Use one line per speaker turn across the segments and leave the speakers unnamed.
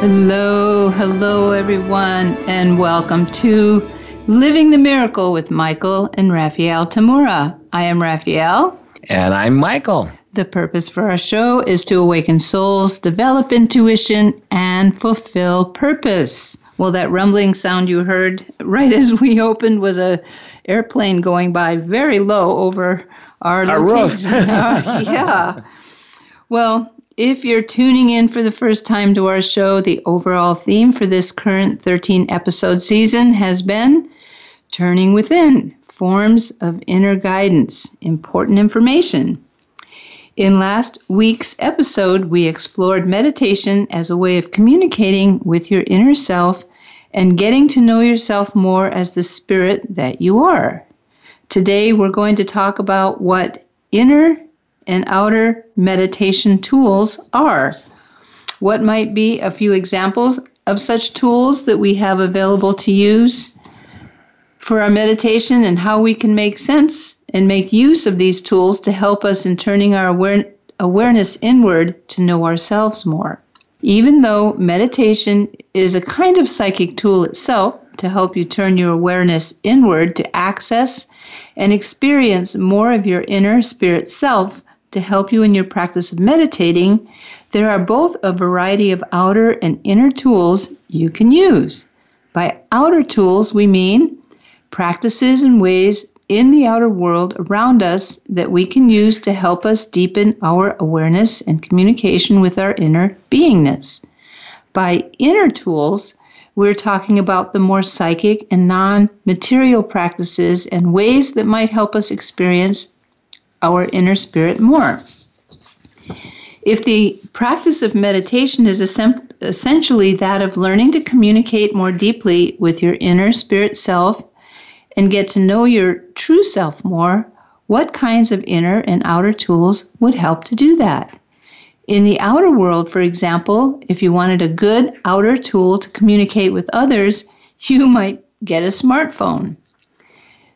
Hello, hello, everyone, and welcome to Living the Miracle with Michael and Raphaelle Tamura. I am Raphaelle.
And I'm Michael.
The purpose for our show is to awaken souls, develop intuition, and fulfill purpose. Well, that rumbling sound you heard right as we opened was a airplane going by very low over our,
our roof.
uh, yeah. Well, if you're tuning in for the first time to our show, the overall theme for this current 13 episode season has been Turning Within Forms of Inner Guidance, Important Information. In last week's episode, we explored meditation as a way of communicating with your inner self and getting to know yourself more as the spirit that you are. Today, we're going to talk about what inner and outer meditation tools are. What might be a few examples of such tools that we have available to use for our meditation and how we can make sense and make use of these tools to help us in turning our aware- awareness inward to know ourselves more. Even though meditation is a kind of psychic tool itself to help you turn your awareness inward to access and experience more of your inner spirit self, to help you in your practice of meditating, there are both a variety of outer and inner tools you can use. By outer tools, we mean practices and ways in the outer world around us that we can use to help us deepen our awareness and communication with our inner beingness. By inner tools, we're talking about the more psychic and non material practices and ways that might help us experience our inner spirit more. If the practice of meditation is essentially that of learning to communicate more deeply with your inner spirit self and get to know your true self more, what kinds of inner and outer tools would help to do that? In the outer world, for example, if you wanted a good outer tool to communicate with others, you might get a smartphone.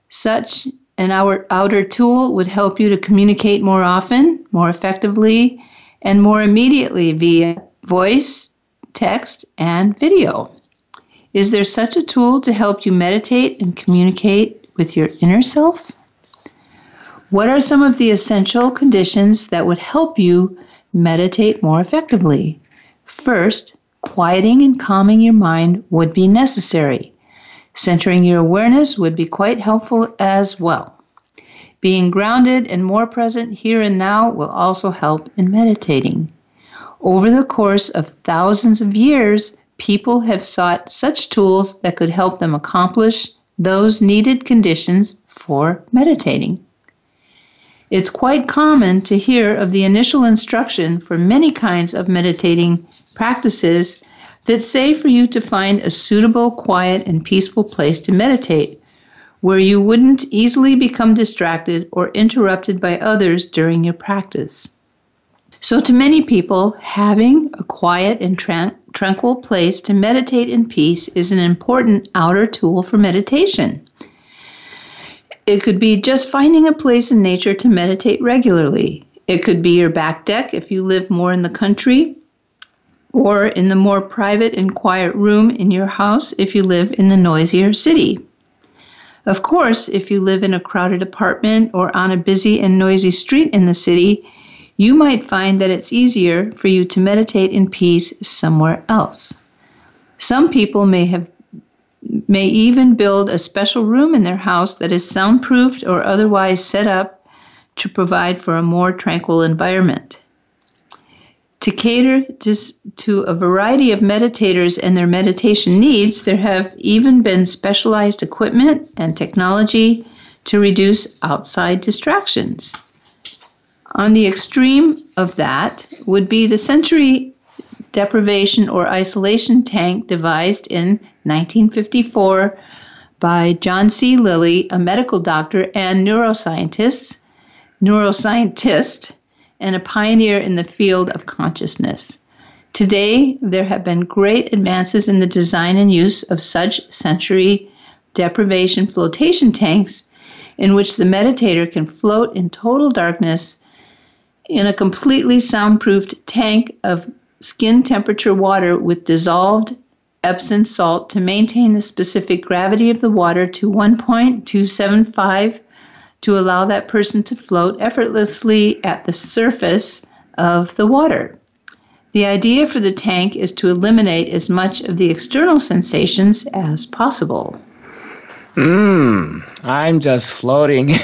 Such an outer, outer tool would help you to communicate more often, more effectively, and more immediately via voice, text, and video. Is there such a tool to help you meditate and communicate with your inner self? What are some of the essential conditions that would help you meditate more effectively? First, quieting and calming your mind would be necessary. Centering your awareness would be quite helpful as well. Being grounded and more present here and now will also help in meditating. Over the course of thousands of years, people have sought such tools that could help them accomplish those needed conditions for meditating. It's quite common to hear of the initial instruction for many kinds of meditating practices that say for you to find a suitable, quiet, and peaceful place to meditate where you wouldn't easily become distracted or interrupted by others during your practice. So, to many people, having a quiet and tran- tranquil place to meditate in peace is an important outer tool for meditation. It could be just finding a place in nature to meditate regularly. It could be your back deck if you live more in the country, or in the more private and quiet room in your house if you live in the noisier city. Of course, if you live in a crowded apartment or on a busy and noisy street in the city, you might find that it's easier for you to meditate in peace somewhere else. Some people may have may even build a special room in their house that is soundproofed or otherwise set up to provide for a more tranquil environment. To cater to, to a variety of meditators and their meditation needs, there have even been specialized equipment and technology to reduce outside distractions. On the extreme of that would be the sensory deprivation or isolation tank devised in 1954 by John C. Lilly, a medical doctor and neuroscientist, neuroscientist, and a pioneer in the field of consciousness. Today, there have been great advances in the design and use of such sensory deprivation flotation tanks in which the meditator can float in total darkness in a completely soundproofed tank of skin temperature water with dissolved Epsom salt to maintain the specific gravity of the water to 1.275 to allow that person to float effortlessly at the surface of the water. The idea for the tank is to eliminate as much of the external sensations as possible.
Mmm, I'm just floating.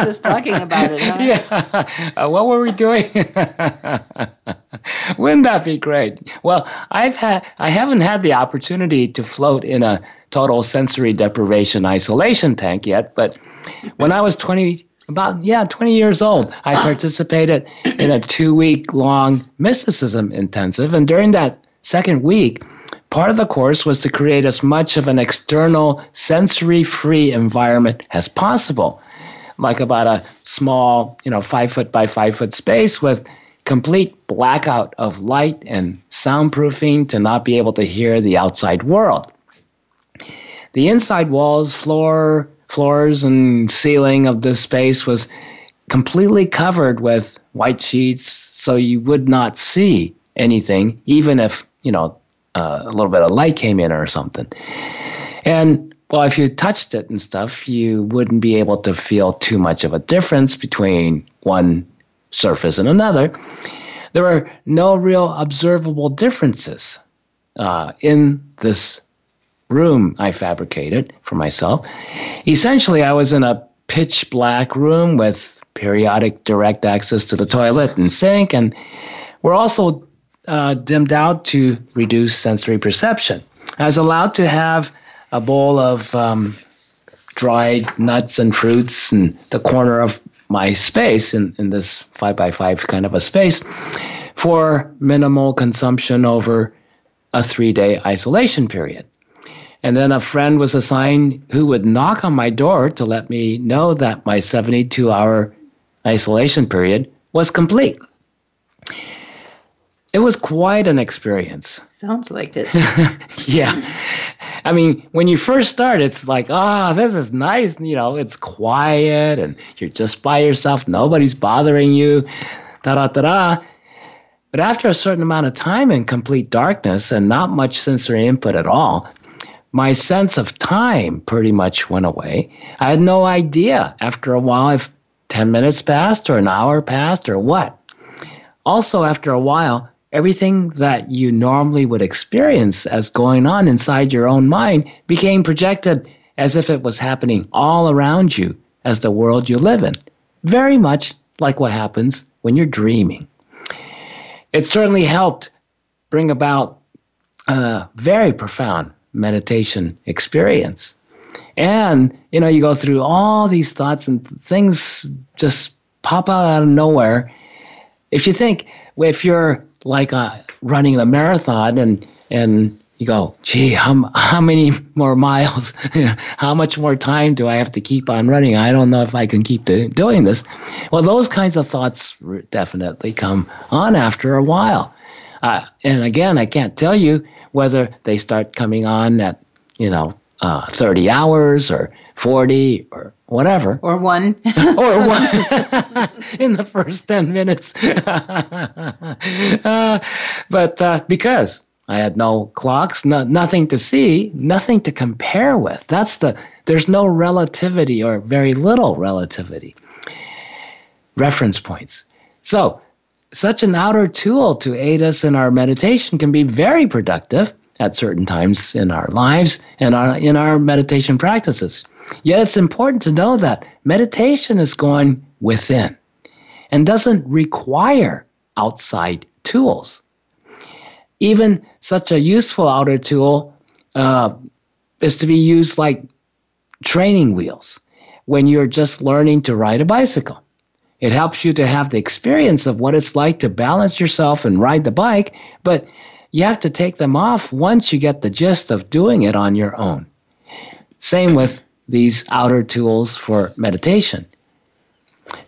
just talking about it. Huh?
Yeah. Uh, what were we doing? Wouldn't that be great? Well, I've had I haven't had the opportunity to float in a total sensory deprivation isolation tank yet, but when I was 20 about yeah 20 years old i participated in a two week long mysticism intensive. And during that second week part of the course was to create as much of an external sensory free environment as possible. Like about a small you know five foot by five foot space with complete blackout of light and soundproofing to not be able to hear the outside world. The inside walls floor floors and ceiling of this space was completely covered with white sheets so you would not see anything even if you know uh, a little bit of light came in or something. And well if you touched it and stuff you wouldn't be able to feel too much of a difference between one surface and another. There were no real observable differences uh, in this room I fabricated for myself. Essentially, I was in a pitch black room with periodic direct access to the toilet and sink, and we're also uh, dimmed out to reduce sensory perception. I was allowed to have a bowl of um, dried nuts and fruits in the corner of my space in, in this five by five kind of a space for minimal consumption over a three day isolation period. And then a friend was assigned who would knock on my door to let me know that my 72 hour isolation period was complete. It was quite an experience.
Sounds like it.
yeah. I mean, when you first start, it's like, ah, oh, this is nice. You know, it's quiet and you're just by yourself. Nobody's bothering you. Da da da da. But after a certain amount of time in complete darkness and not much sensory input at all, my sense of time pretty much went away. I had no idea after a while if 10 minutes passed or an hour passed or what. Also, after a while, everything that you normally would experience as going on inside your own mind became projected as if it was happening all around you as the world you live in. Very much like what happens when you're dreaming. It certainly helped bring about a very profound meditation experience. And, you know, you go through all these thoughts and things just pop out of nowhere. If you think, if you're like uh, running a marathon and, and you go, gee, how, how many more miles, how much more time do I have to keep on running? I don't know if I can keep do, doing this. Well, those kinds of thoughts definitely come on after a while. Uh, and again, I can't tell you whether they start coming on at, you know, uh, 30 hours or 40 or whatever.
Or one.
or one in the first 10 minutes. uh, but uh, because I had no clocks, no, nothing to see, nothing to compare with. That's the, there's no relativity or very little relativity. Reference points. So such an outer tool to aid us in our meditation can be very productive at certain times in our lives and our, in our meditation practices. Yet it's important to know that meditation is going within and doesn't require outside tools. Even such a useful outer tool uh, is to be used like training wheels when you're just learning to ride a bicycle. It helps you to have the experience of what it's like to balance yourself and ride the bike, but you have to take them off once you get the gist of doing it on your own. Same with these outer tools for meditation.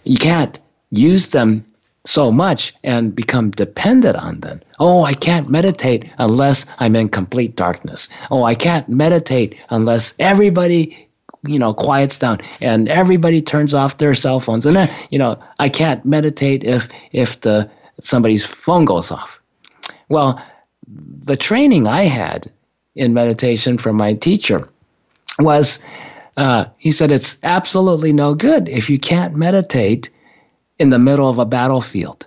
You can't use them so much and become dependent on them. Oh, I can't meditate unless I'm in complete darkness. Oh, I can't meditate unless everybody, you know, quiets down and everybody turns off their cell phones. And then, you know, I can't meditate if if the somebody's phone goes off. Well, the training I had in meditation from my teacher was uh, he said it's absolutely no good if you can't meditate in the middle of a battlefield.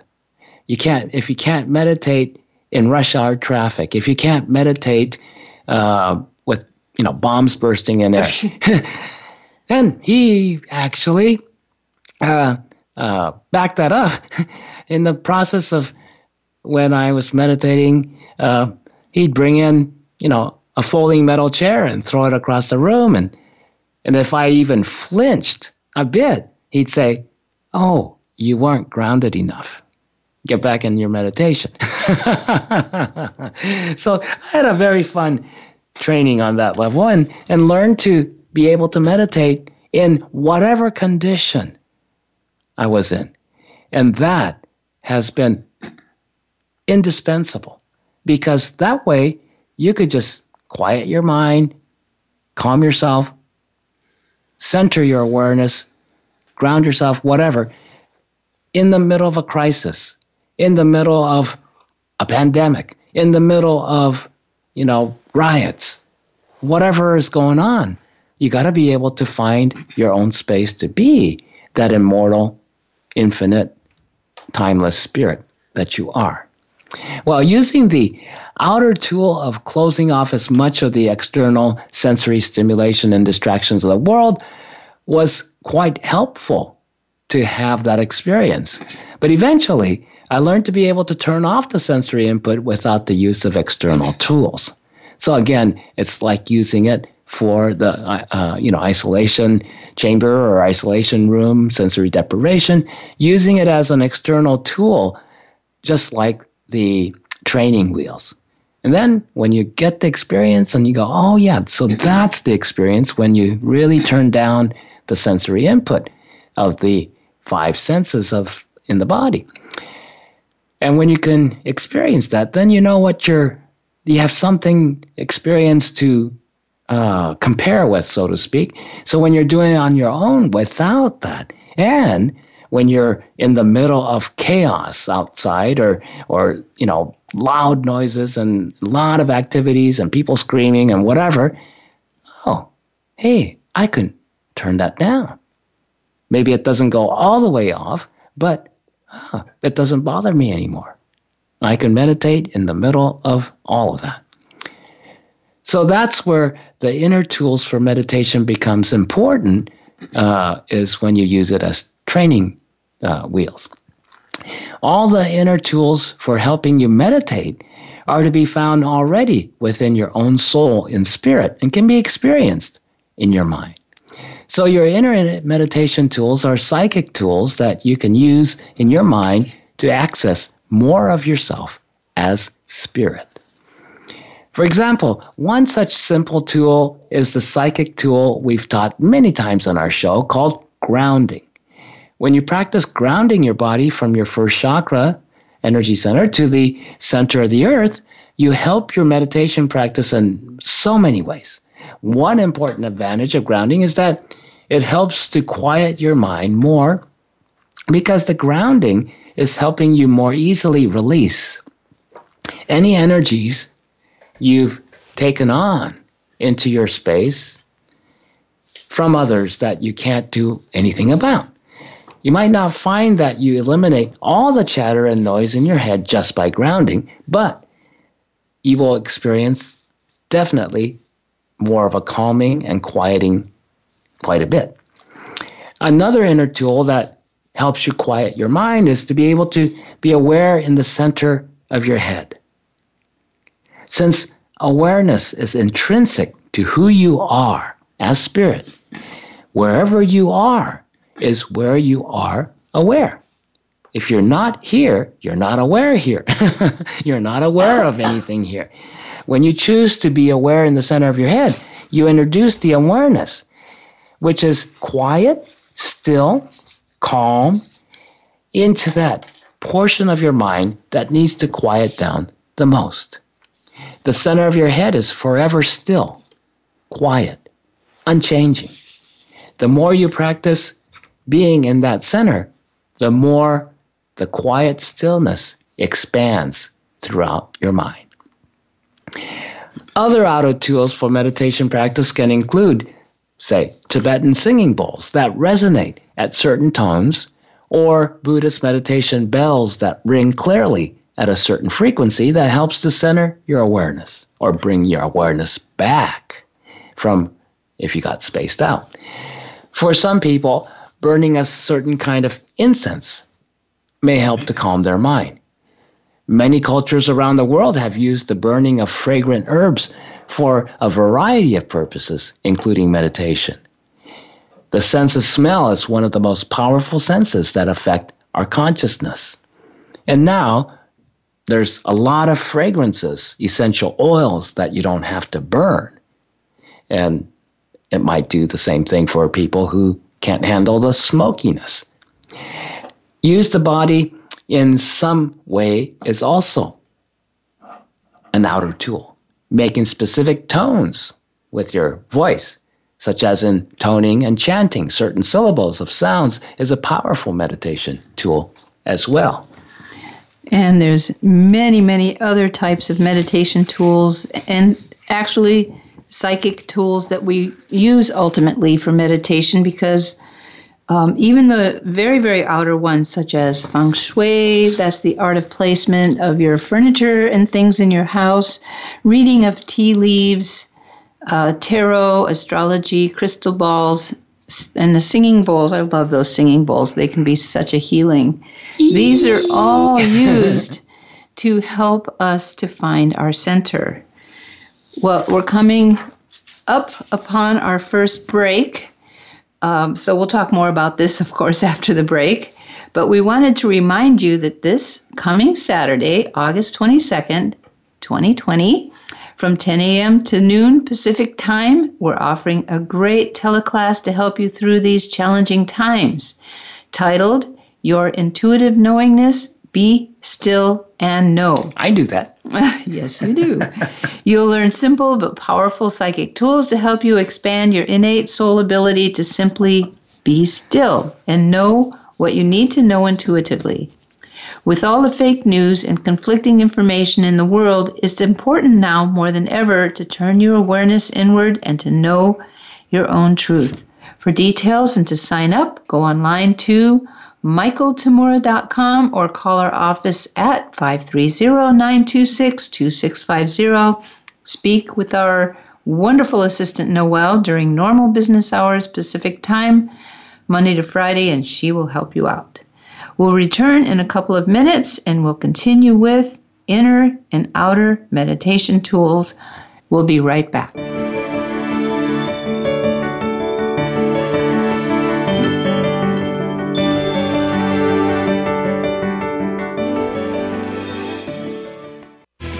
You can't if you can't meditate in rush hour traffic. If you can't meditate uh, you know bombs bursting in it. and he actually uh, uh, backed that up in the process of when I was meditating. Uh, he'd bring in you know a folding metal chair and throw it across the room, and and if I even flinched a bit, he'd say, "Oh." you weren't grounded enough. Get back in your meditation. so I had a very fun training on that level and, and learned to be able to meditate in whatever condition I was in. And that has been indispensable because that way you could just quiet your mind, calm yourself, center your awareness, ground yourself, whatever, in the middle of a crisis, in the middle of a pandemic, in the middle of, you know, riots, whatever is going on. You got to be able to find your own space to be that immortal, infinite, timeless spirit that you are. Well, using the outer tool of closing off as much of the external sensory stimulation and distractions of the world was quite helpful to have that experience. But eventually, I learned to be able to turn off the sensory input without the use of external tools. So again, it's like using it for the uh, uh, you know isolation chamber or isolation room, sensory deprivation, using it as an external tool, just like the training wheels. And then when you get the experience and you go, oh yeah, so that's the experience when you really turn down the sensory input of the five senses of in the body. And when you can experience that, then you know what you're you have something experience to uh, compare with, so to speak. So when you're doing it on your own without that, and when you're in the middle of chaos outside or or you know loud noises and a lot of activities and people screaming and whatever oh hey i can turn that down Maybe it doesn't go all the way off, but huh, it doesn't bother me anymore. I can meditate in the middle of all of that. So that's where the inner tools for meditation becomes important, uh, is when you use it as training uh, wheels. All the inner tools for helping you meditate are to be found already within your own soul and spirit and can be experienced in your mind. So, your inner meditation tools are psychic tools that you can use in your mind to access more of yourself as spirit. For example, one such simple tool is the psychic tool we've taught many times on our show called grounding. When you practice grounding your body from your first chakra, energy center, to the center of the earth, you help your meditation practice in so many ways. One important advantage of grounding is that it helps to quiet your mind more because the grounding is helping you more easily release any energies you've taken on into your space from others that you can't do anything about. You might not find that you eliminate all the chatter and noise in your head just by grounding, but you will experience definitely more of a calming and quieting quite a bit. Another inner tool that helps you quiet your mind is to be able to be aware in the center of your head. Since awareness is intrinsic to who you are as spirit, wherever you are is where you are aware. If you're not here, you're not aware here. you're not aware of anything here. When you choose to be aware in the center of your head, you introduce the awareness, which is quiet, still, calm, into that portion of your mind that needs to quiet down the most. The center of your head is forever still, quiet, unchanging. The more you practice being in that center, the more the quiet stillness expands throughout your mind. Other auto tools for meditation practice can include, say, Tibetan singing bowls that resonate at certain tones, or Buddhist meditation bells that ring clearly at a certain frequency that helps to center your awareness or bring your awareness back from if you got spaced out. For some people, burning a certain kind of incense may help to calm their mind. Many cultures around the world have used the burning of fragrant herbs for a variety of purposes, including meditation. The sense of smell is one of the most powerful senses that affect our consciousness. And now, there's a lot of fragrances, essential oils that you don't have to burn. And it might do the same thing for people who can't handle the smokiness. Use the body in some way is also an outer tool, making specific tones with your voice, such as in toning and chanting certain syllables of sounds, is a powerful meditation tool as well.
And there's many, many other types of meditation tools and actually psychic tools that we use ultimately for meditation because um, even the very, very outer ones, such as feng shui, that's the art of placement of your furniture and things in your house, reading of tea leaves, uh, tarot, astrology, crystal balls, and the singing bowls. I love those singing bowls. They can be such a healing. These are all used to help us to find our center. Well, we're coming up upon our first break. Um, so we'll talk more about this, of course, after the break. But we wanted to remind you that this coming Saturday, August 22nd, 2020, from 10 a.m. to noon Pacific time, we're offering a great teleclass to help you through these challenging times titled Your Intuitive Knowingness Be Still and Know.
I do that.
yes, you do. You'll learn simple but powerful psychic tools to help you expand your innate soul ability to simply be still and know what you need to know intuitively. With all the fake news and conflicting information in the world, it's important now more than ever to turn your awareness inward and to know your own truth. For details and to sign up, go online to michaeltamura.com or call our office at 530-926-2650. Speak with our wonderful assistant Noel during normal business hours Pacific time, Monday to Friday, and she will help you out. We'll return in a couple of minutes and we'll continue with inner and outer meditation tools. We'll be right back.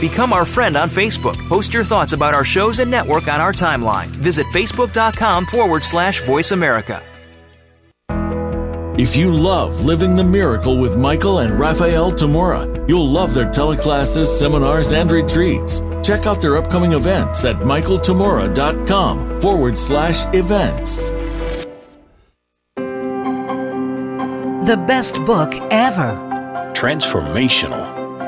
Become our friend on Facebook. Post your thoughts about our shows and network on our timeline. Visit facebook.com forward slash voice America.
If you love Living the Miracle with Michael and Raphaelle Tamura, you'll love their teleclasses, seminars, and retreats. Check out their upcoming events at michaeltamura.com forward slash events.
The best book ever.
Transformational.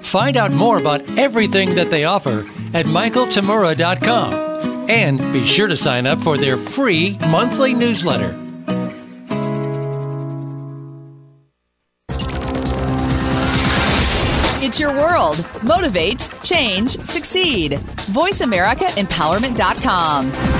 Find out more about everything that they offer at michaeltamura.com and be sure to sign up for their free monthly newsletter.
It's your world. Motivate, change, succeed. VoiceAmericaEmpowerment.com.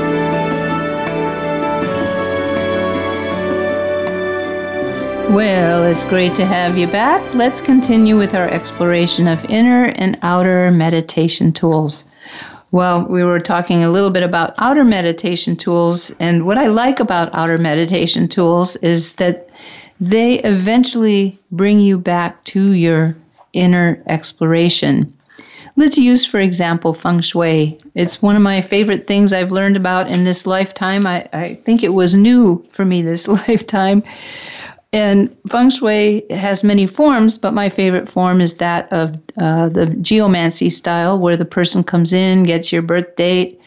Well, it's great to have you back. Let's continue with our exploration of inner and outer meditation tools. Well, we were talking a little bit about outer meditation tools, and what I like about outer meditation tools is that they eventually bring you back to your inner exploration. Let's use, for example, feng shui. It's one of my favorite things I've learned about in this lifetime. I, I think it was new for me this lifetime. And feng shui has many forms, but my favorite form is that of uh, the geomancy style, where the person comes in, gets your birth date,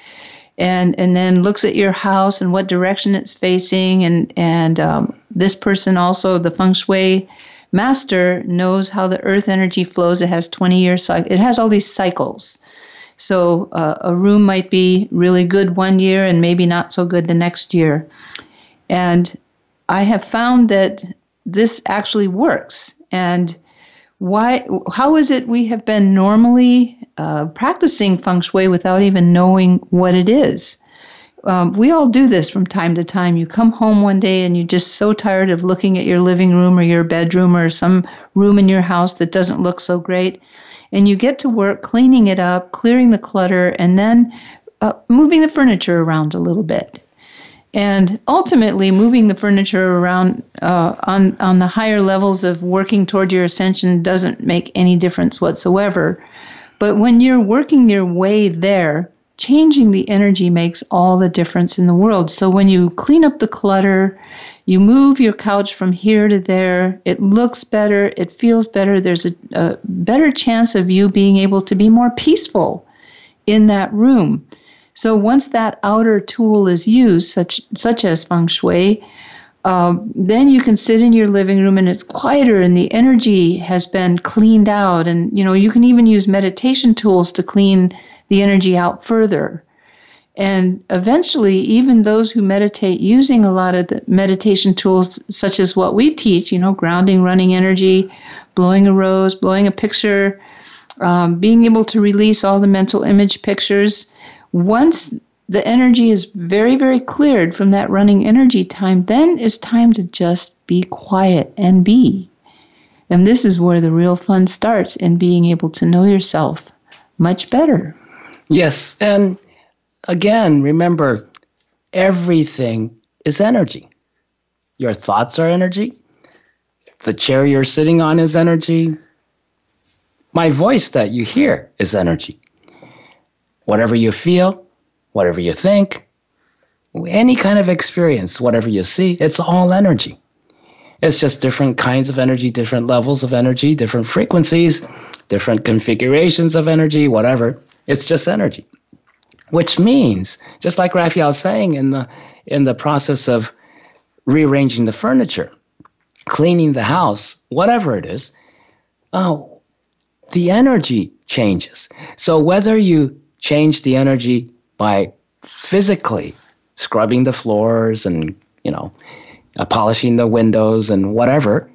and and then looks at your house and what direction it's facing, and and um, this person also the feng shui master knows how the earth energy flows. It has 20 year cycle. It has all these cycles. So uh, a room might be really good one year and maybe not so good the next year. And I have found that this actually works. And why? How is it we have been normally uh, practicing feng shui without even knowing what it is? Um, we all do this from time to time. You come home one day and you're just so tired of looking at your living room or your bedroom or some room in your house that doesn't look so great. And you get to work cleaning it up, clearing the clutter, and then uh, moving the furniture around a little bit and ultimately moving the furniture around uh, on on the higher levels of working toward your ascension doesn't make any difference whatsoever. But when you're working your way there changing the energy makes all the difference in the world. So when you clean up the clutter you move your couch from here to there it looks better it feels better there's a, a better chance of you being able to be more peaceful in that room so once that outer tool is used, such such as feng shui, um, then you can sit in your living room and it's quieter and the energy has been cleaned out. And you know you can even use meditation tools to clean the energy out further. And eventually, even those who meditate using a lot of the meditation tools, such as what we teach, you know, grounding, running energy, blowing a rose, blowing a picture, um, being able to release all the mental image pictures, once the energy is very, very cleared from that running energy time, then it's time to just be quiet and be. And this is where the real fun starts in being able to know yourself much better.
Yes. And again, remember, everything is energy. Your thoughts are energy. The chair you're sitting on is energy. My voice that you hear is energy whatever you feel, whatever you think, any kind of experience, whatever you see, it's all energy. It's just different kinds of energy, different levels of energy, different frequencies, different configurations of energy, whatever. It's just energy. Which means, just like Raphaelle was saying in the in the process of rearranging the furniture, cleaning the house, whatever it is, oh, the energy changes. So whether you change the energy by physically scrubbing the floors and, you know, uh, polishing the windows and whatever,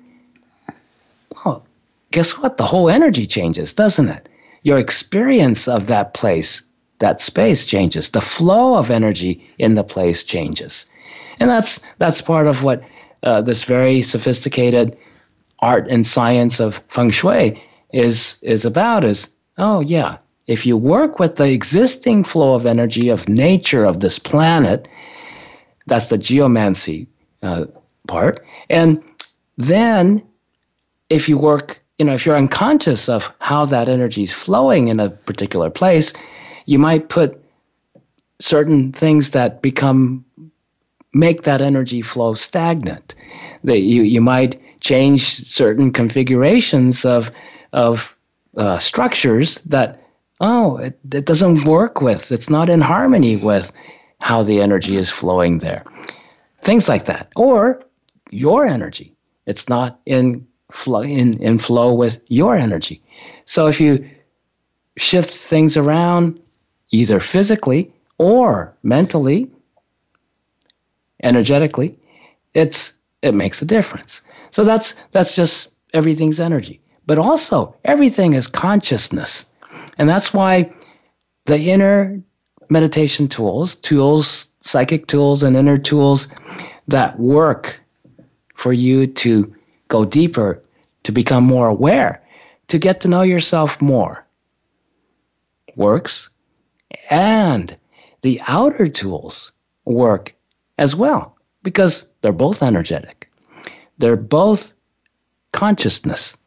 well, guess what? The whole energy changes, doesn't it? Your experience of that place, that space changes. The flow of energy in the place changes. And that's that's part of what uh, this very sophisticated art and science of feng shui is is about is oh yeah if you work with the existing flow of energy of nature of this planet, that's the geomancy uh, part. And then if you work, you know, if you're unconscious of how that energy is flowing in a particular place, you might put certain things that become make that energy flow stagnant. That you, you might change certain configurations of of uh, structures that oh, it, it doesn't work with, it's not in harmony with how the energy is flowing there. Things like that. Or your energy. It's not in flow in, in flow with your energy. So if you shift things around either physically or mentally, energetically, it's it makes a difference. So that's that's just everything's energy. But also everything is consciousness. And that's why the inner meditation tools, tools, psychic tools and inner tools that work for you to go deeper, to become more aware, to get to know yourself more works. And the outer tools work as well because they're both energetic. They're both consciousness.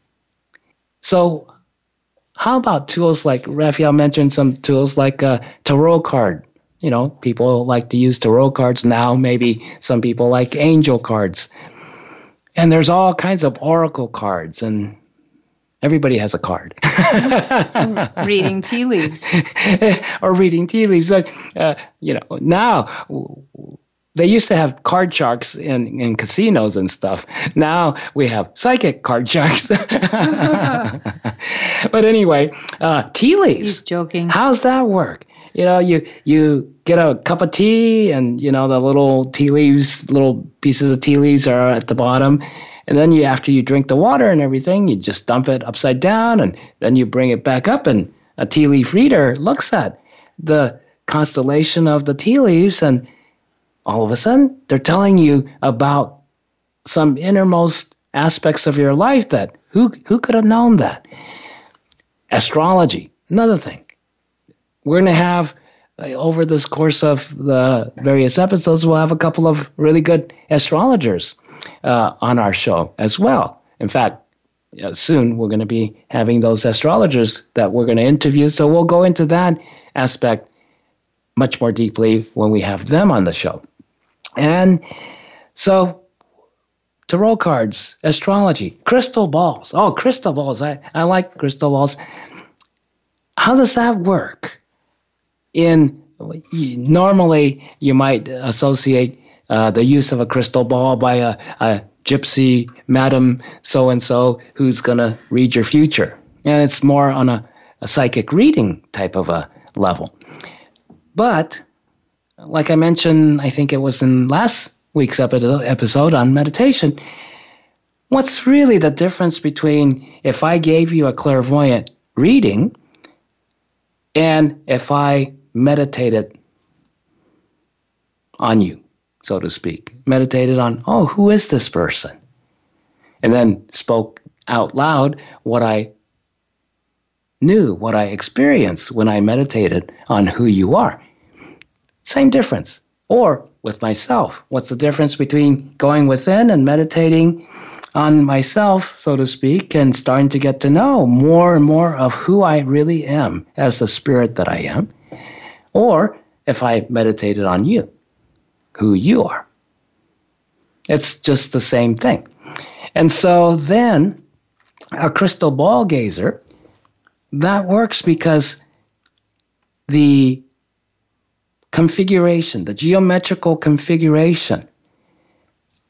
So, how about tools like Raphaelle mentioned some tools like a tarot card? You know, people like to use tarot cards now. Maybe some people like angel cards. And there's all kinds of oracle cards, and everybody has a card.
reading tea leaves.
or reading tea leaves. Like, uh, you know, now they used to have card sharks in, in casinos and stuff. Now we have psychic card sharks. but anyway, uh, tea leaves.
He's joking.
How's that work? You know, you you get a cup of tea, and you know the little tea leaves, little pieces of tea leaves are at the bottom, and then you after you drink the water and everything, you just dump it upside down, and then you bring it back up, and a tea leaf reader looks at the constellation of the tea leaves, and all of a sudden they're telling you about some innermost aspects of your life that who who could have known that? Astrology another thing. We're going to have uh, over this course of the various episodes we'll have a couple of really good astrologers uh, on our show as well. In fact uh, soon we're going to be having those astrologers that we're going to interview so we'll go into that aspect much more deeply when we have them on the show and so tarot cards, astrology, crystal balls. Oh, crystal balls. I, I like crystal balls. How does that work? In normally you might associate uh, the use of a crystal ball by a, a gypsy madam so and so who's to read your future. And it's more on a, a psychic reading type of a level. But like I mentioned, I think it was in last week's episode on meditation. What's really the difference between if I gave you a clairvoyant reading and if I meditated on you, so to speak? Meditated on, oh, who is this person? And then spoke out loud what I knew, what I experienced when I meditated on who you are. Same difference. Or with myself, what's the difference between going within and meditating on myself, so to speak, and starting to get to know more and more of who I really am as the spirit that I am? Or if I meditated on you, who you are. It's just the same thing. And so then a crystal ball gazer, that works because the configuration, the geometrical configuration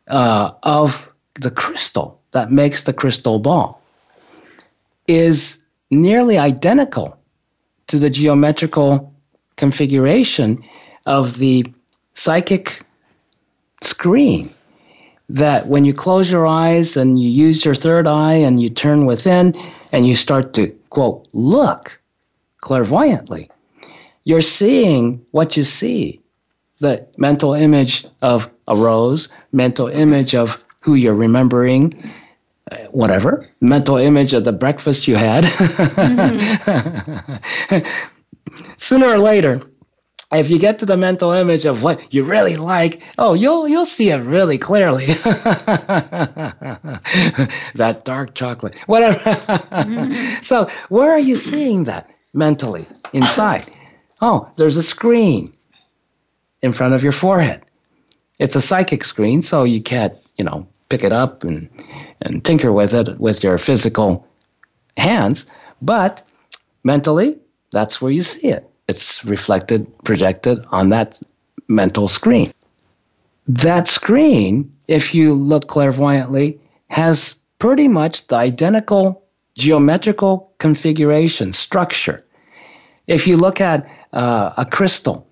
uh, of the crystal that makes the crystal ball is nearly identical to the geometrical configuration of the psychic screen that when you close your eyes and you use your third eye and you turn within and you start to quote look clairvoyantly you're seeing what you see the mental image of a rose, mental image of who you're remembering, uh, whatever, mental image of the breakfast you had. Mm-hmm. Sooner or later, if you get to the mental image of what you really like, oh, you'll you'll see it really clearly. that dark chocolate, whatever. Mm-hmm. So, where are you seeing that mentally inside? Oh, there's a screen in front of your forehead. It's a psychic screen, so you can't, you know, pick it up and, and tinker with it with your physical hands. But mentally, that's where you see it. It's reflected, projected on that mental screen. That screen, if you look clairvoyantly, has pretty much the identical geometrical configuration, structure if you look at uh, a crystal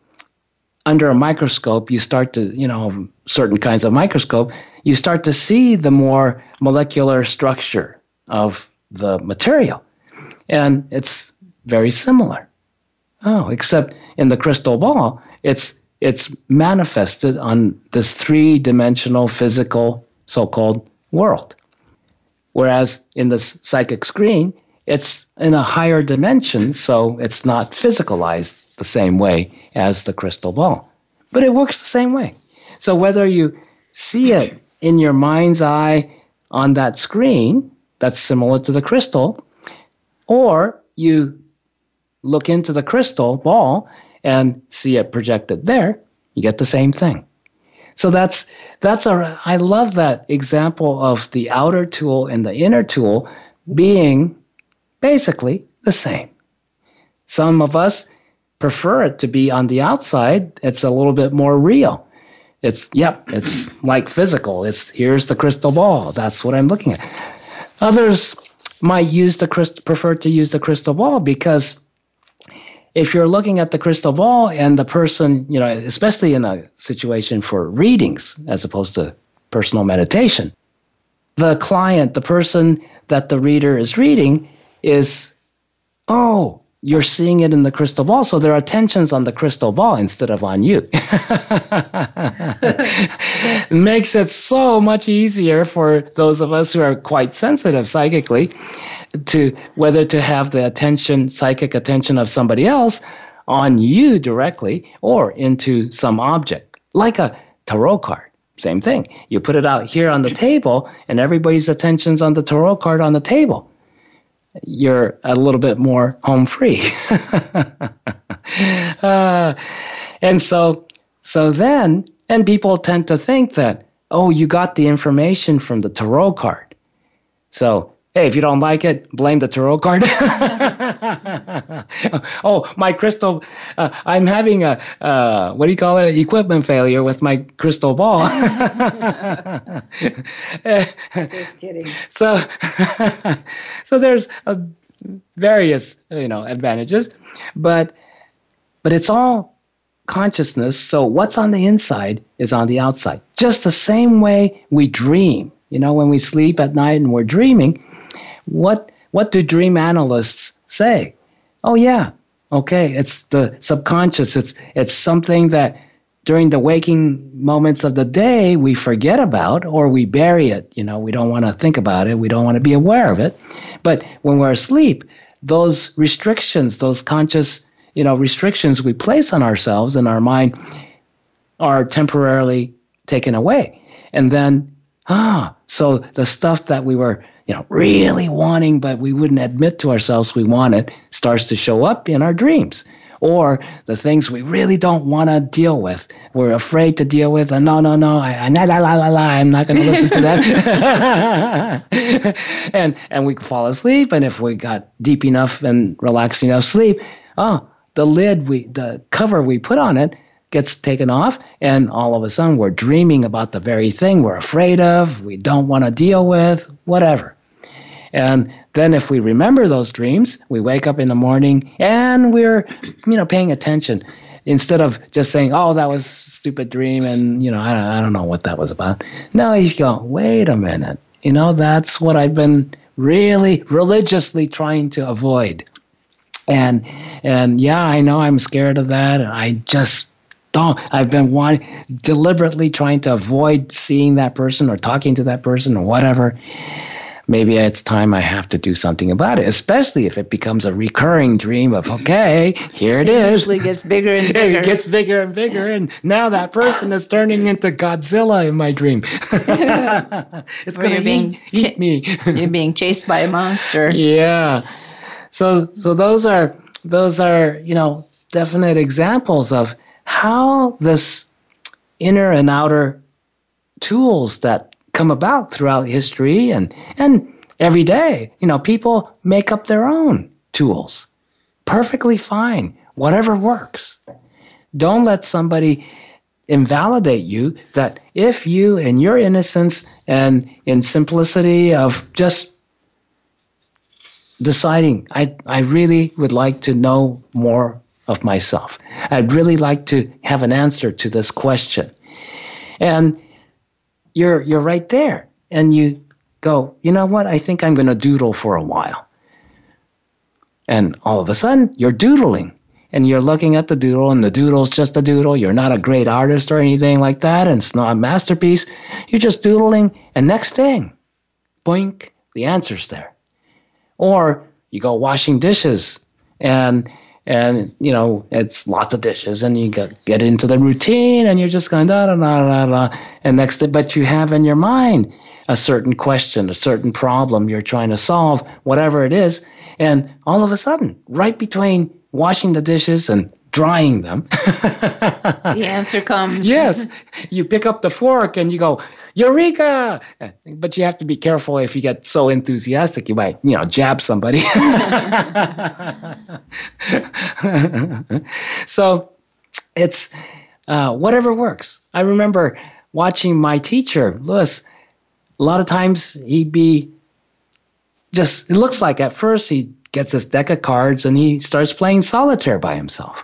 under a microscope, you start to, you know, certain kinds of microscope, you start to see the more molecular structure of the material. And it's very similar. Oh, except in the crystal ball, it's it's manifested on this three-dimensional physical so-called world. Whereas in the psychic screen, it's in a higher dimension, so it's not physicalized the same way as the crystal ball. But it works the same way. So whether you see it in your mind's eye on that screen that's similar to the crystal, or you look into the crystal ball and see it projected there, you get the same thing. So that's that's a I love that example of the outer tool and the inner tool being basically the same. Some of us prefer it to be on the outside. It's a little bit more real. It's yep, it's like physical. It's here's the crystal ball. That's what I'm looking at. Others might use the crystal prefer to use the crystal ball because if you're looking at the crystal ball and the person, you know, especially in a situation for readings as opposed to personal meditation, the client, the person that the reader is reading is, oh, you're seeing it in the crystal ball. So their attention's on the crystal ball instead of on you. makes it so much easier for those of us who are quite sensitive psychically to whether to have the attention, psychic attention of somebody else on you directly or into some object, like a tarot card. Same thing. You put it out here on the table, and everybody's attention's on the tarot card on the table you're a little bit more home free. uh, and so, so then, and people tend to think that, oh, you got the information from the tarot card. So Hey, if you don't like it, blame the tarot card. oh, my crystal, uh, I'm having a, uh, what do you call it, equipment failure with my crystal ball.
Just kidding.
So, so there's uh, various, you know, advantages, but, but it's all consciousness. So what's on the inside is on the outside. Just the same way we dream. You know, when we sleep at night and we're dreaming, what what do dream analysts say? Oh yeah, okay, it's the subconscious. It's it's something that during the waking moments of the day we forget about or we bury it. You know, we don't want to think about it. We don't want to be aware of it. But when we're asleep, those restrictions, those conscious, you know, restrictions we place on ourselves and our mind are temporarily taken away. And then, ah, so the stuff that we were you know, really wanting, but we wouldn't admit to ourselves we want it, starts to show up in our dreams. Or the things we really don't want to deal with, we're afraid to deal with. And no, no, no, I, I, la, la, la, la, I'm not going to listen to that. and and we fall asleep. And if we got deep enough and relaxed enough sleep, oh, the lid we, the cover we put on it gets taken off, and all of a sudden we're dreaming about the very thing we're afraid of, we don't want to deal with, whatever. And then if we remember those dreams, we wake up in the morning and we're, you know, paying attention instead of just saying, "Oh, that was a stupid dream," and you know, I don't, I don't know what that was about. No, you go, "Wait a minute," you know, that's what I've been really religiously trying to avoid. And and yeah, I know I'm scared of that, and I just don't. I've been wanting deliberately trying to avoid seeing that person or talking to that person or whatever. Maybe it's time i have to do something about it especially if it becomes a recurring dream of okay here it is.
it, it
is.
usually gets bigger and bigger.
it gets bigger and bigger and now that person is turning into godzilla in my dream. It's going to eat, ch- eat me.
you're being chased by a monster.
Yeah. So so those are those are you know definite examples of how this inner and outer tools that come about throughout history and, and every day, you know, people make up their own tools. Perfectly fine, whatever works. Don't let somebody invalidate you that if you, in your innocence and in simplicity of just deciding I, I really would like to know more of myself. I'd really like to have an answer to this question. And you're you're right there. And you go, you know what, I think I'm gonna doodle for a while. And all of a sudden you're doodling and you're looking at the doodle and the doodle's just a doodle. You're not a great artist or anything like that, and it's not a masterpiece. You're just doodling, and next thing, boink, the answer's there. Or you go washing dishes and and you know it's lots of dishes and you get, get into the routine and you're just going da da da da da. And next thing, but you have in your mind a certain question a certain problem you're trying to solve whatever it is. And all of a sudden right between washing the dishes and drying them
the answer comes.
yes you pick up the fork and you go Eureka! But you have to be careful if you get so enthusiastic, you might, you know, jab somebody. so it's uh, whatever works. I remember watching my teacher, Lewis, a lot of times he'd be just, it looks like at first he gets his deck of cards and he starts playing solitaire by himself.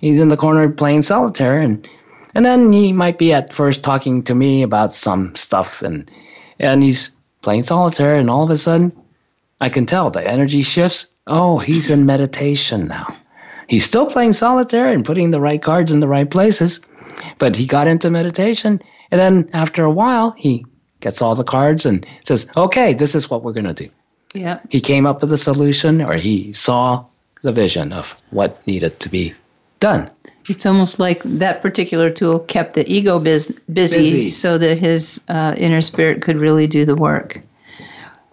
He's in the corner playing solitaire and and then he might be at first talking to me about some stuff and and he's playing solitaire and all of a sudden I can tell the energy shifts. Oh, he's in meditation now. He's still playing solitaire and putting the right cards in the right places, but he got into meditation and then after a while he gets all the cards and says, "Okay, this is what we're going to do."
Yeah.
He came up with a solution or he saw the vision of what needed to be done.
It's almost like that particular tool kept the ego biz- busy,
Busy.
so that his uh, inner spirit could really do the work.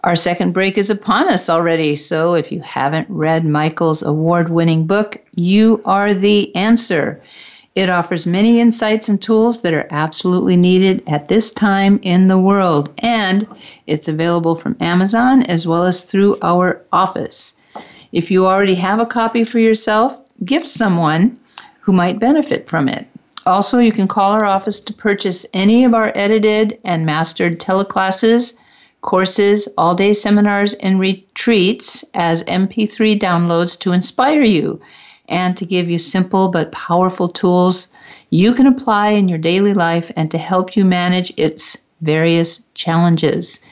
Our second break is upon us already, so if you haven't read Michael's award winning book, You Are the Answer. It offers many insights and tools that are absolutely needed at this time in the world, and it's available from Amazon as well as through our office. If you already have a copy for yourself, gift someone who might benefit from it. Also, you can call our office to purchase any of our edited and mastered teleclasses, courses, all day seminars, and retreats as MP3 downloads to inspire you and to give you simple but powerful tools you can apply in your daily life and to help you manage its various challenges.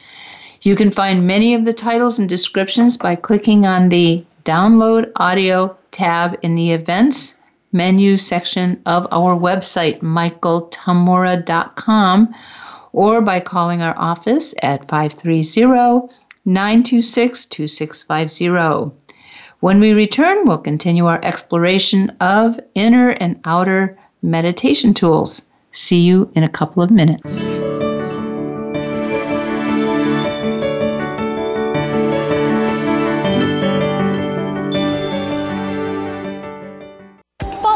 You can find many of the titles and descriptions by clicking on the Download Audio tab in the Events menu section of our website, michaeltamura.com, or by calling our office at 530 926 2650. When we return, we'll continue our exploration of inner and outer meditation tools. See you in a couple of minutes.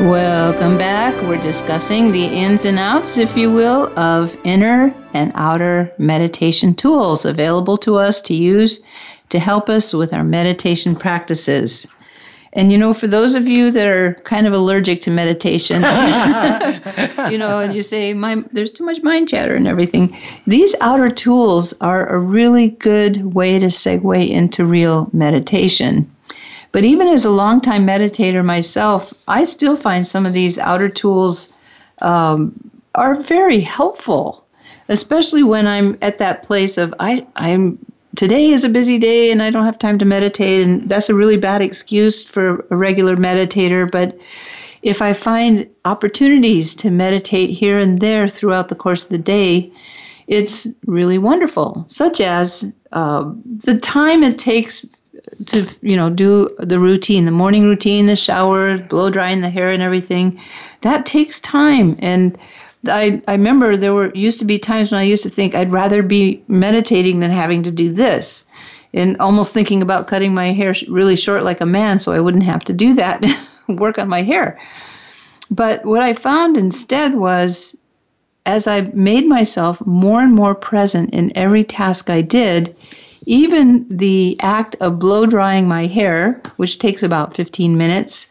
Welcome back. We're discussing the ins and outs, if you will, of inner and outer meditation tools available to us to use to help us with our meditation practices. And you know, for those of you that are kind of allergic to meditation, you know, and you say, "My, there's too much mind chatter and everything," these outer tools are a really good way to segue into real meditation. But even as a longtime meditator myself, I still find some of these outer tools um, are very helpful, especially when I'm at that place of I, I'm today is a busy day and I don't have time to meditate, and that's a really bad excuse for a regular meditator. But if I find opportunities to meditate here and there throughout the course of the day, it's really wonderful. Such as uh, the time it takes to you know do the routine, the morning routine, the shower, blow drying the hair and everything. That takes time and I, I remember there were used to be times when I used to think I'd rather be meditating than having to do this, and almost thinking about cutting my hair really short like a man so I wouldn't have to do that, work on my hair. But what I found instead was as I made myself more and more present in every task I did, even the act of blow drying my hair, which takes about 15 minutes,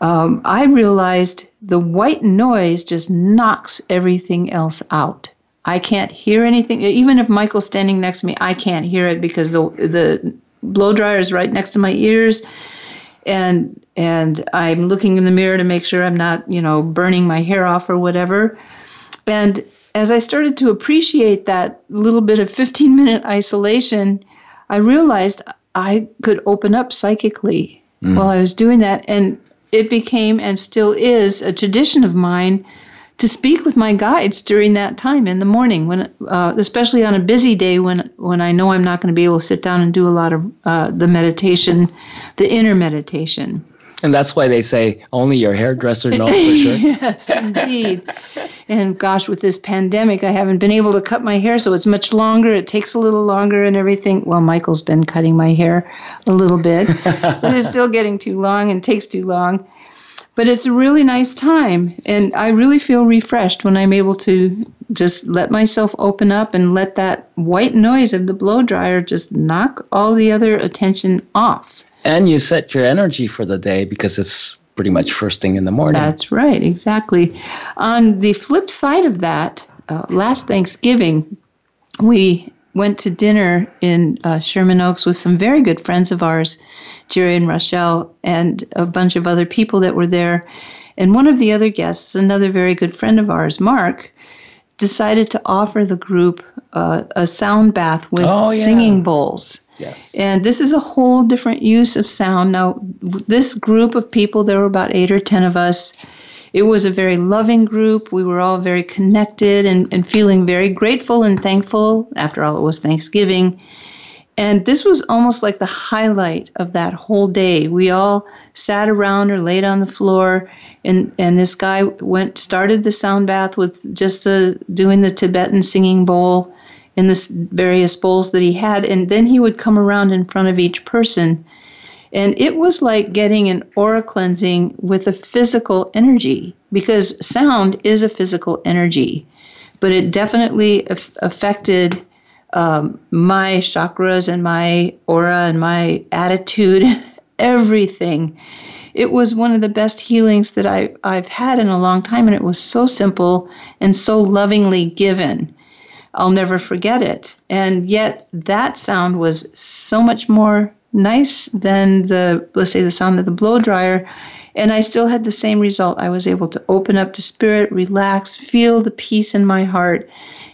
um, I realized the white noise just knocks everything else out. I can't hear anything. Even if Michael's standing next to me, I can't hear it because the the blow dryer is right next to my ears, and and I'm looking in the mirror to make sure I'm not you know burning my hair off or whatever. And as I started to appreciate that little bit of 15 minute isolation, I realized I could open up psychically mm. while I was doing that. And it became and still is a tradition of mine to speak with my guides during that time in the morning when uh, especially on a busy day when when I know I'm not going to be able to sit down and do a lot of uh, the meditation the inner meditation
and that's why they say only your hairdresser knows for sure.
yes, indeed. and gosh, with this pandemic, I haven't been able to cut my hair, so it's much longer. It takes a little longer and everything. Well, Michael's been cutting my hair a little bit, but it's still getting too long and takes too long. But it's a really nice time, and I really feel refreshed when I'm able to just let myself open up and let that white noise of the blow dryer just knock all the other attention off.
And you set your energy for the day because it's pretty much first thing in the morning.
That's right, exactly. On the flip side of that, uh, last Thanksgiving, we went to dinner in uh, Sherman Oaks with some very good friends of ours, Jerry and Rochelle, and a bunch of other people that were there. And one of the other guests, another very good friend of ours, Mark, decided to offer the group uh, a sound bath with oh, yeah. singing bowls.
Yes.
And this is a whole different use of sound. Now, this group of people, there were about eight or 10 of us. It was a very loving group. We were all very connected and, and feeling very grateful and thankful. After all, it was Thanksgiving. And this was almost like the highlight of that whole day. We all sat around or laid on the floor, and, and this guy went started the sound bath with just a, doing the Tibetan singing bowl in the various bowls that he had, and then he would come around in front of each person. And it was like getting an aura cleansing with a physical energy because sound is a physical energy, but it definitely af- affected um, my chakras and my aura and my attitude, everything. It was one of the best healings that I, I've had in a long time, and it was so simple and so lovingly given. I'll never forget it. And yet that sound was so much more nice than the let's say the sound of the blow dryer and I still had the same result. I was able to open up to spirit, relax, feel the peace in my heart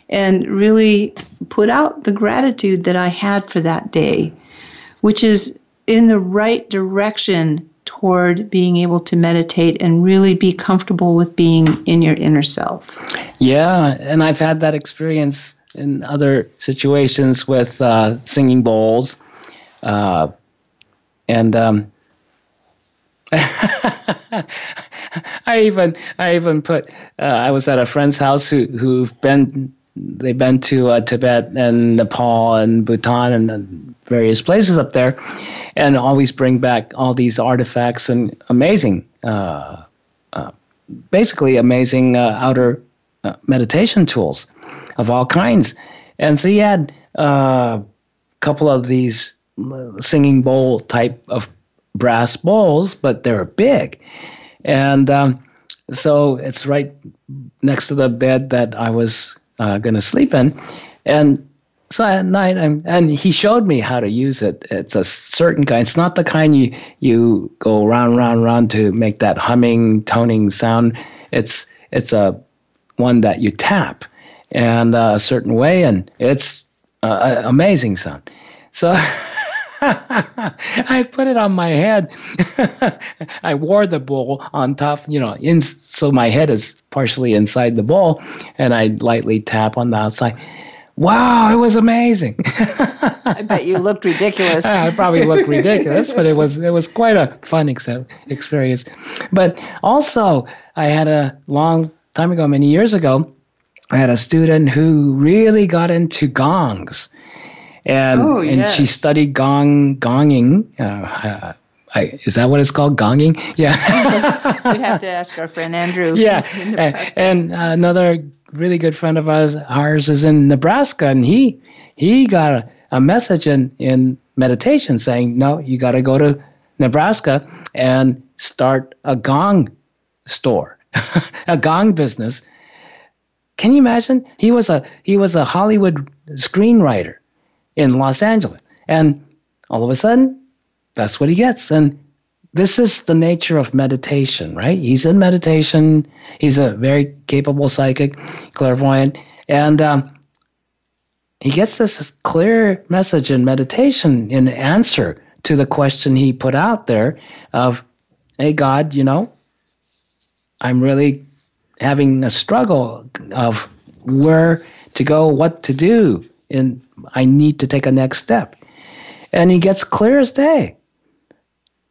and really put out the gratitude that I had for that day, which is in the right direction toward being able to meditate and really be comfortable with being in your inner self.
Yeah, and I've had that experience in other situations with uh, singing bowls. Uh, and um, I even I even put uh, I was at a friend's house who who've been they've been to uh, Tibet and Nepal and Bhutan and various places up there, and always bring back all these artifacts and amazing, uh, uh basically amazing uh, outer uh, meditation tools of all kinds. And so he had a couple of these singing bowl type of brass bowls, but they're big. And um, so it's right next to the bed that I was uh, going to sleep in. And so at night, I'm, and he showed me how to use it. It's a certain kind. It's not the kind you you go round, round, round to make that humming, toning sound. It's it's a one that you tap, and uh, a certain way, and it's uh, amazing sound. So. I put it on my head. I wore the bowl on top, you know, in, so my head is partially inside the bowl, and I lightly tap on the outside. Wow, it was amazing.
I bet you looked ridiculous.
I probably looked ridiculous, but it was it was quite a fun ex- experience. But also, I had a long time ago, many years ago, I had a student who really got into gongs and oh, and yes. she studied gong gonging. Uh, I, is that what it's called? Gonging? Yeah.
You'd have to ask our friend Andrew.
Yeah, and, and another really good friend of ours, ours is in Nebraska, and he he got a, a message in in meditation saying, no, you got to go to Nebraska and start a gong store, a gong business. Can you imagine? He was a he was a Hollywood screenwriter in Los Angeles. And all of a sudden, that's what he gets. And this is the nature of meditation, right? He's in meditation. He's a very capable psychic, clairvoyant, and um, he gets this clear message in meditation in answer to the question he put out there of, "Hey God, you know, I'm really having a struggle of where to go, what to do in I need to take a next step. And he gets clear as day.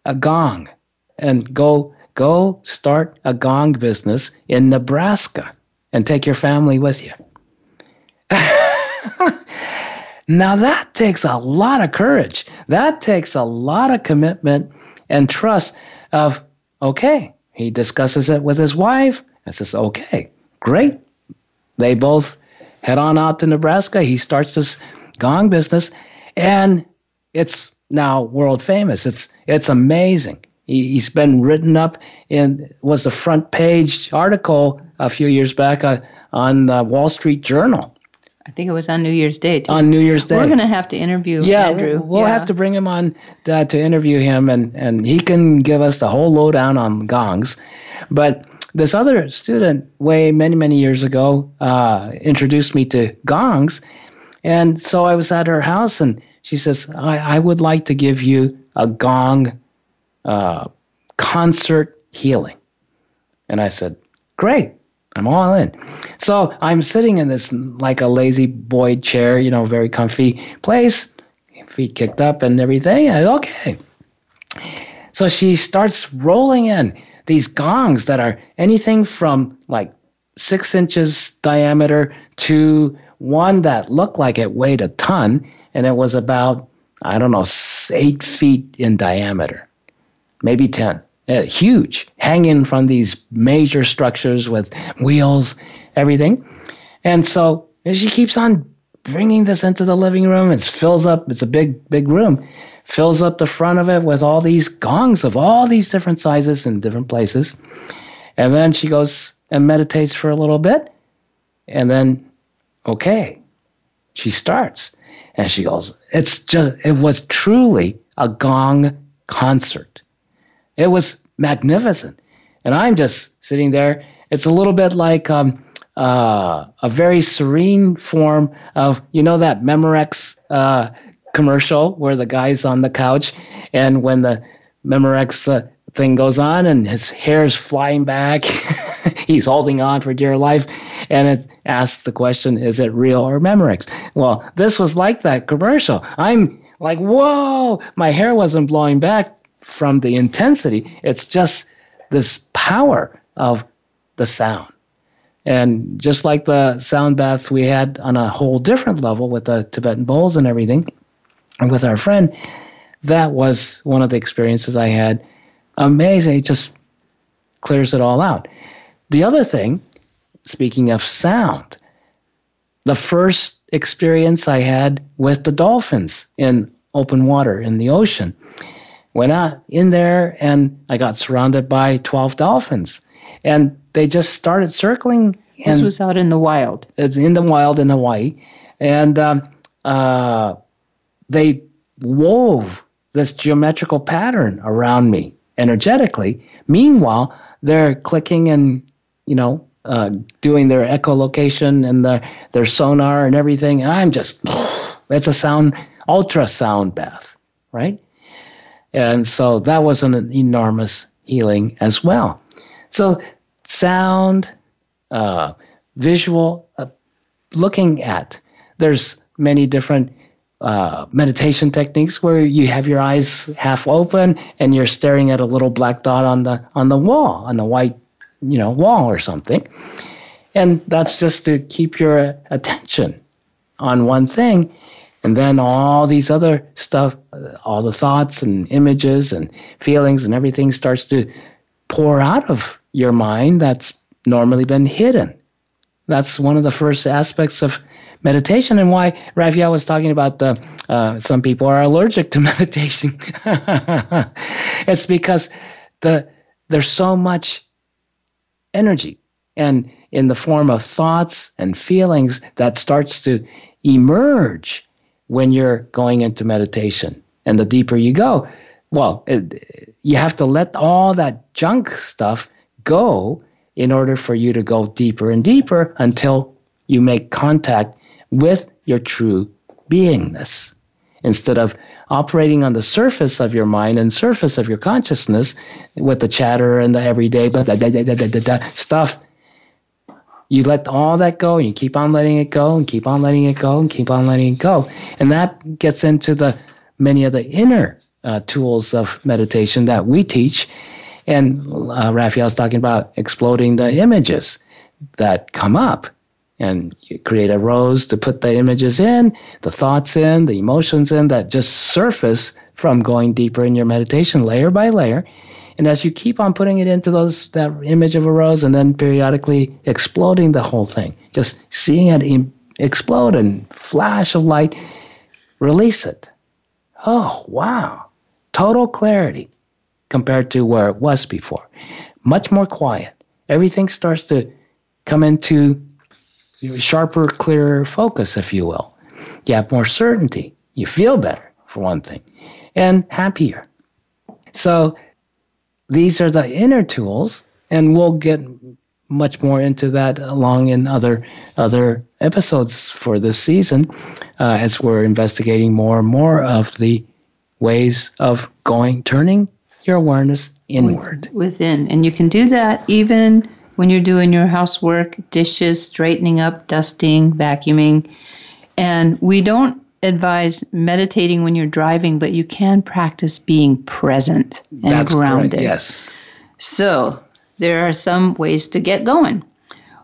A gong. And go go start a gong business in Nebraska and take your family with you. now that takes a lot of courage. That takes a lot of commitment and trust of okay, he discusses it with his wife and says, okay, great. They both head on out to Nebraska. He starts this gong business, and it's now world famous. It's it's amazing. He, has been written up in was the front page article a few years back uh, on the Wall Street Journal.
I think it was on New Year's Day. Too.
On New Year's Day,
we're going to have to interview
yeah,
Andrew.
We'll yeah. have to bring him on uh, to interview him, and and he can give us the whole lowdown on gongs. But this other student, way many many years ago, uh, introduced me to gongs, and so I was at her house, and she says, I, I would like to give you a gong uh, concert healing. And I said, Great, I'm all in. So I'm sitting in this like a La-Z-Boy chair, you know, very comfy place, feet kicked up and everything. I, okay. So she starts rolling in these gongs that are anything from like six inches diameter to one that looked like it weighed a ton, and it was about, I don't know, eight feet in diameter, maybe 10. Uh, huge, hanging from these major structures with wheels, everything. And so she keeps on bringing this into the living room. It fills up, it's a big, big room, fills up the front of it with all these gongs of all these different sizes and different places. And then she goes and meditates for a little bit. And then okay. She starts and she goes, it's just, it was truly a gong concert. It was magnificent. And I'm just sitting there. It's a little bit like um, uh, a very serene form of, you know, that Memorex uh, commercial where the guy's on the couch and when the Memorex uh, thing goes on and his hair's flying back, he's holding on for dear life and it asks the question, is it real or Memorex? Well, this was like that commercial. I'm like, whoa, my hair wasn't blowing back from the intensity. It's just this power of the sound. And just like the sound bath we had on a whole different level with the Tibetan bowls and everything, with our friend, that was one of the experiences I had. Amazing. It just clears it all out. The other thing, speaking of sound, the first experience I had with the dolphins in open water in the ocean. Went out in there and I got surrounded by 12 dolphins. And they just started circling.
This was out in the wild.
It's in the wild in Hawaii. And um, uh, they wove this geometrical pattern around me energetically. Meanwhile, they're clicking and, you know, uh, doing their echolocation and the, their sonar and everything. And I'm just, it's a sound, ultrasound bath, right? And so that was an enormous healing as well. So, sound, uh, visual, uh, looking at, there's many different uh, meditation techniques where you have your eyes half open and you're staring at a little black dot on the on the wall on the white you know wall or something. And that's just to keep your attention on one thing. And then all these other stuff all the thoughts and images and feelings and everything starts to pour out of your mind that's normally been hidden. That's one of the first aspects of meditation and why Raphaelle was talking about the uh, some people are allergic to meditation. it's because the there's so much energy and in the form of thoughts and feelings that starts to emerge when you're going into meditation. And the deeper you go, well, it, you have to let all that junk stuff go in order for you to go deeper and deeper until you make contact with your true beingness. Instead of operating on the surface of your mind and surface of your consciousness with the chatter and the everyday blah, blah, blah, stuff, you let all that go and you keep on letting it go and keep on letting it go and keep on letting it go. And that gets into the many of the inner uh, tools of meditation that we teach. And uh, Raphaelle's talking about exploding the images that come up and you create a rose to put the images in, the thoughts in, the emotions in that just surface from going deeper in your meditation layer by layer. And as you keep on putting it into those that image of a rose and then periodically exploding the whole thing, just seeing it Im- explode and flash of light, release it. Oh, wow. Total clarity compared to where it was before. Much more quiet. Everything starts to come into sharper, clearer focus, if you will. You have more certainty. You feel better, for one thing, and happier. So these are the inner tools, and we'll get much more into that along in other other episodes for this season uh, as we're investigating more and more of the ways of going turning your awareness inward
within and you can do that even when you're doing your housework, dishes, straightening up, dusting, vacuuming. And we don't advise meditating when you're driving, but you can practice being present and
That's
grounded.
Correct, yes.
So there are some ways to get going.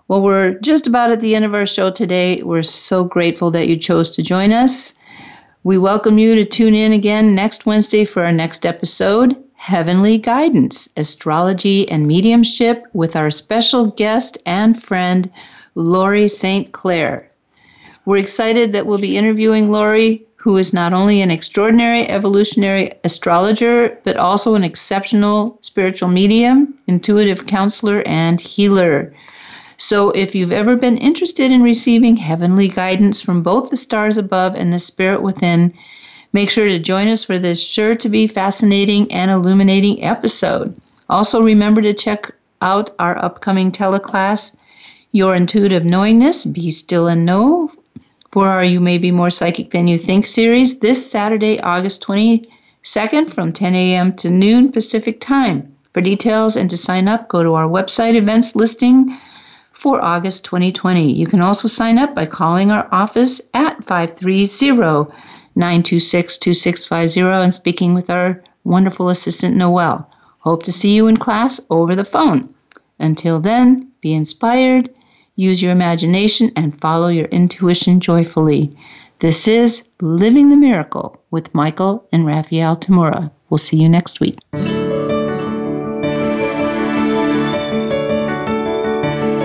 Well, we're just about at the end of our show today. We're so grateful that you chose to join us. We welcome you to tune in again next Wednesday for our next episode. Heavenly Guidance, Astrology and Mediumship with our special guest and friend, Lori St. Clair. We're excited that we'll be interviewing Lori, who is not only an extraordinary evolutionary astrologer, but also an exceptional spiritual medium, intuitive counselor, and healer. So, if you've ever been interested in receiving heavenly guidance from both the stars above and the spirit within, Make sure to join us for this sure to be fascinating and illuminating episode. Also, remember to check out our upcoming teleclass, Your Intuitive Knowingness Be Still and Know, for our You May Be More Psychic Than You Think series this Saturday, August 22nd from 10 a.m. to noon Pacific Time. For details and to sign up, go to our website events listing for August 2020. You can also sign up by calling our office at 530 926 2650 and speaking with our wonderful assistant, Noel. Hope to see you in class over the phone. Until then, be inspired, use your imagination, and follow your intuition joyfully. This is Living the Miracle with Michael and Raphaelle Tamura. We'll see you next week.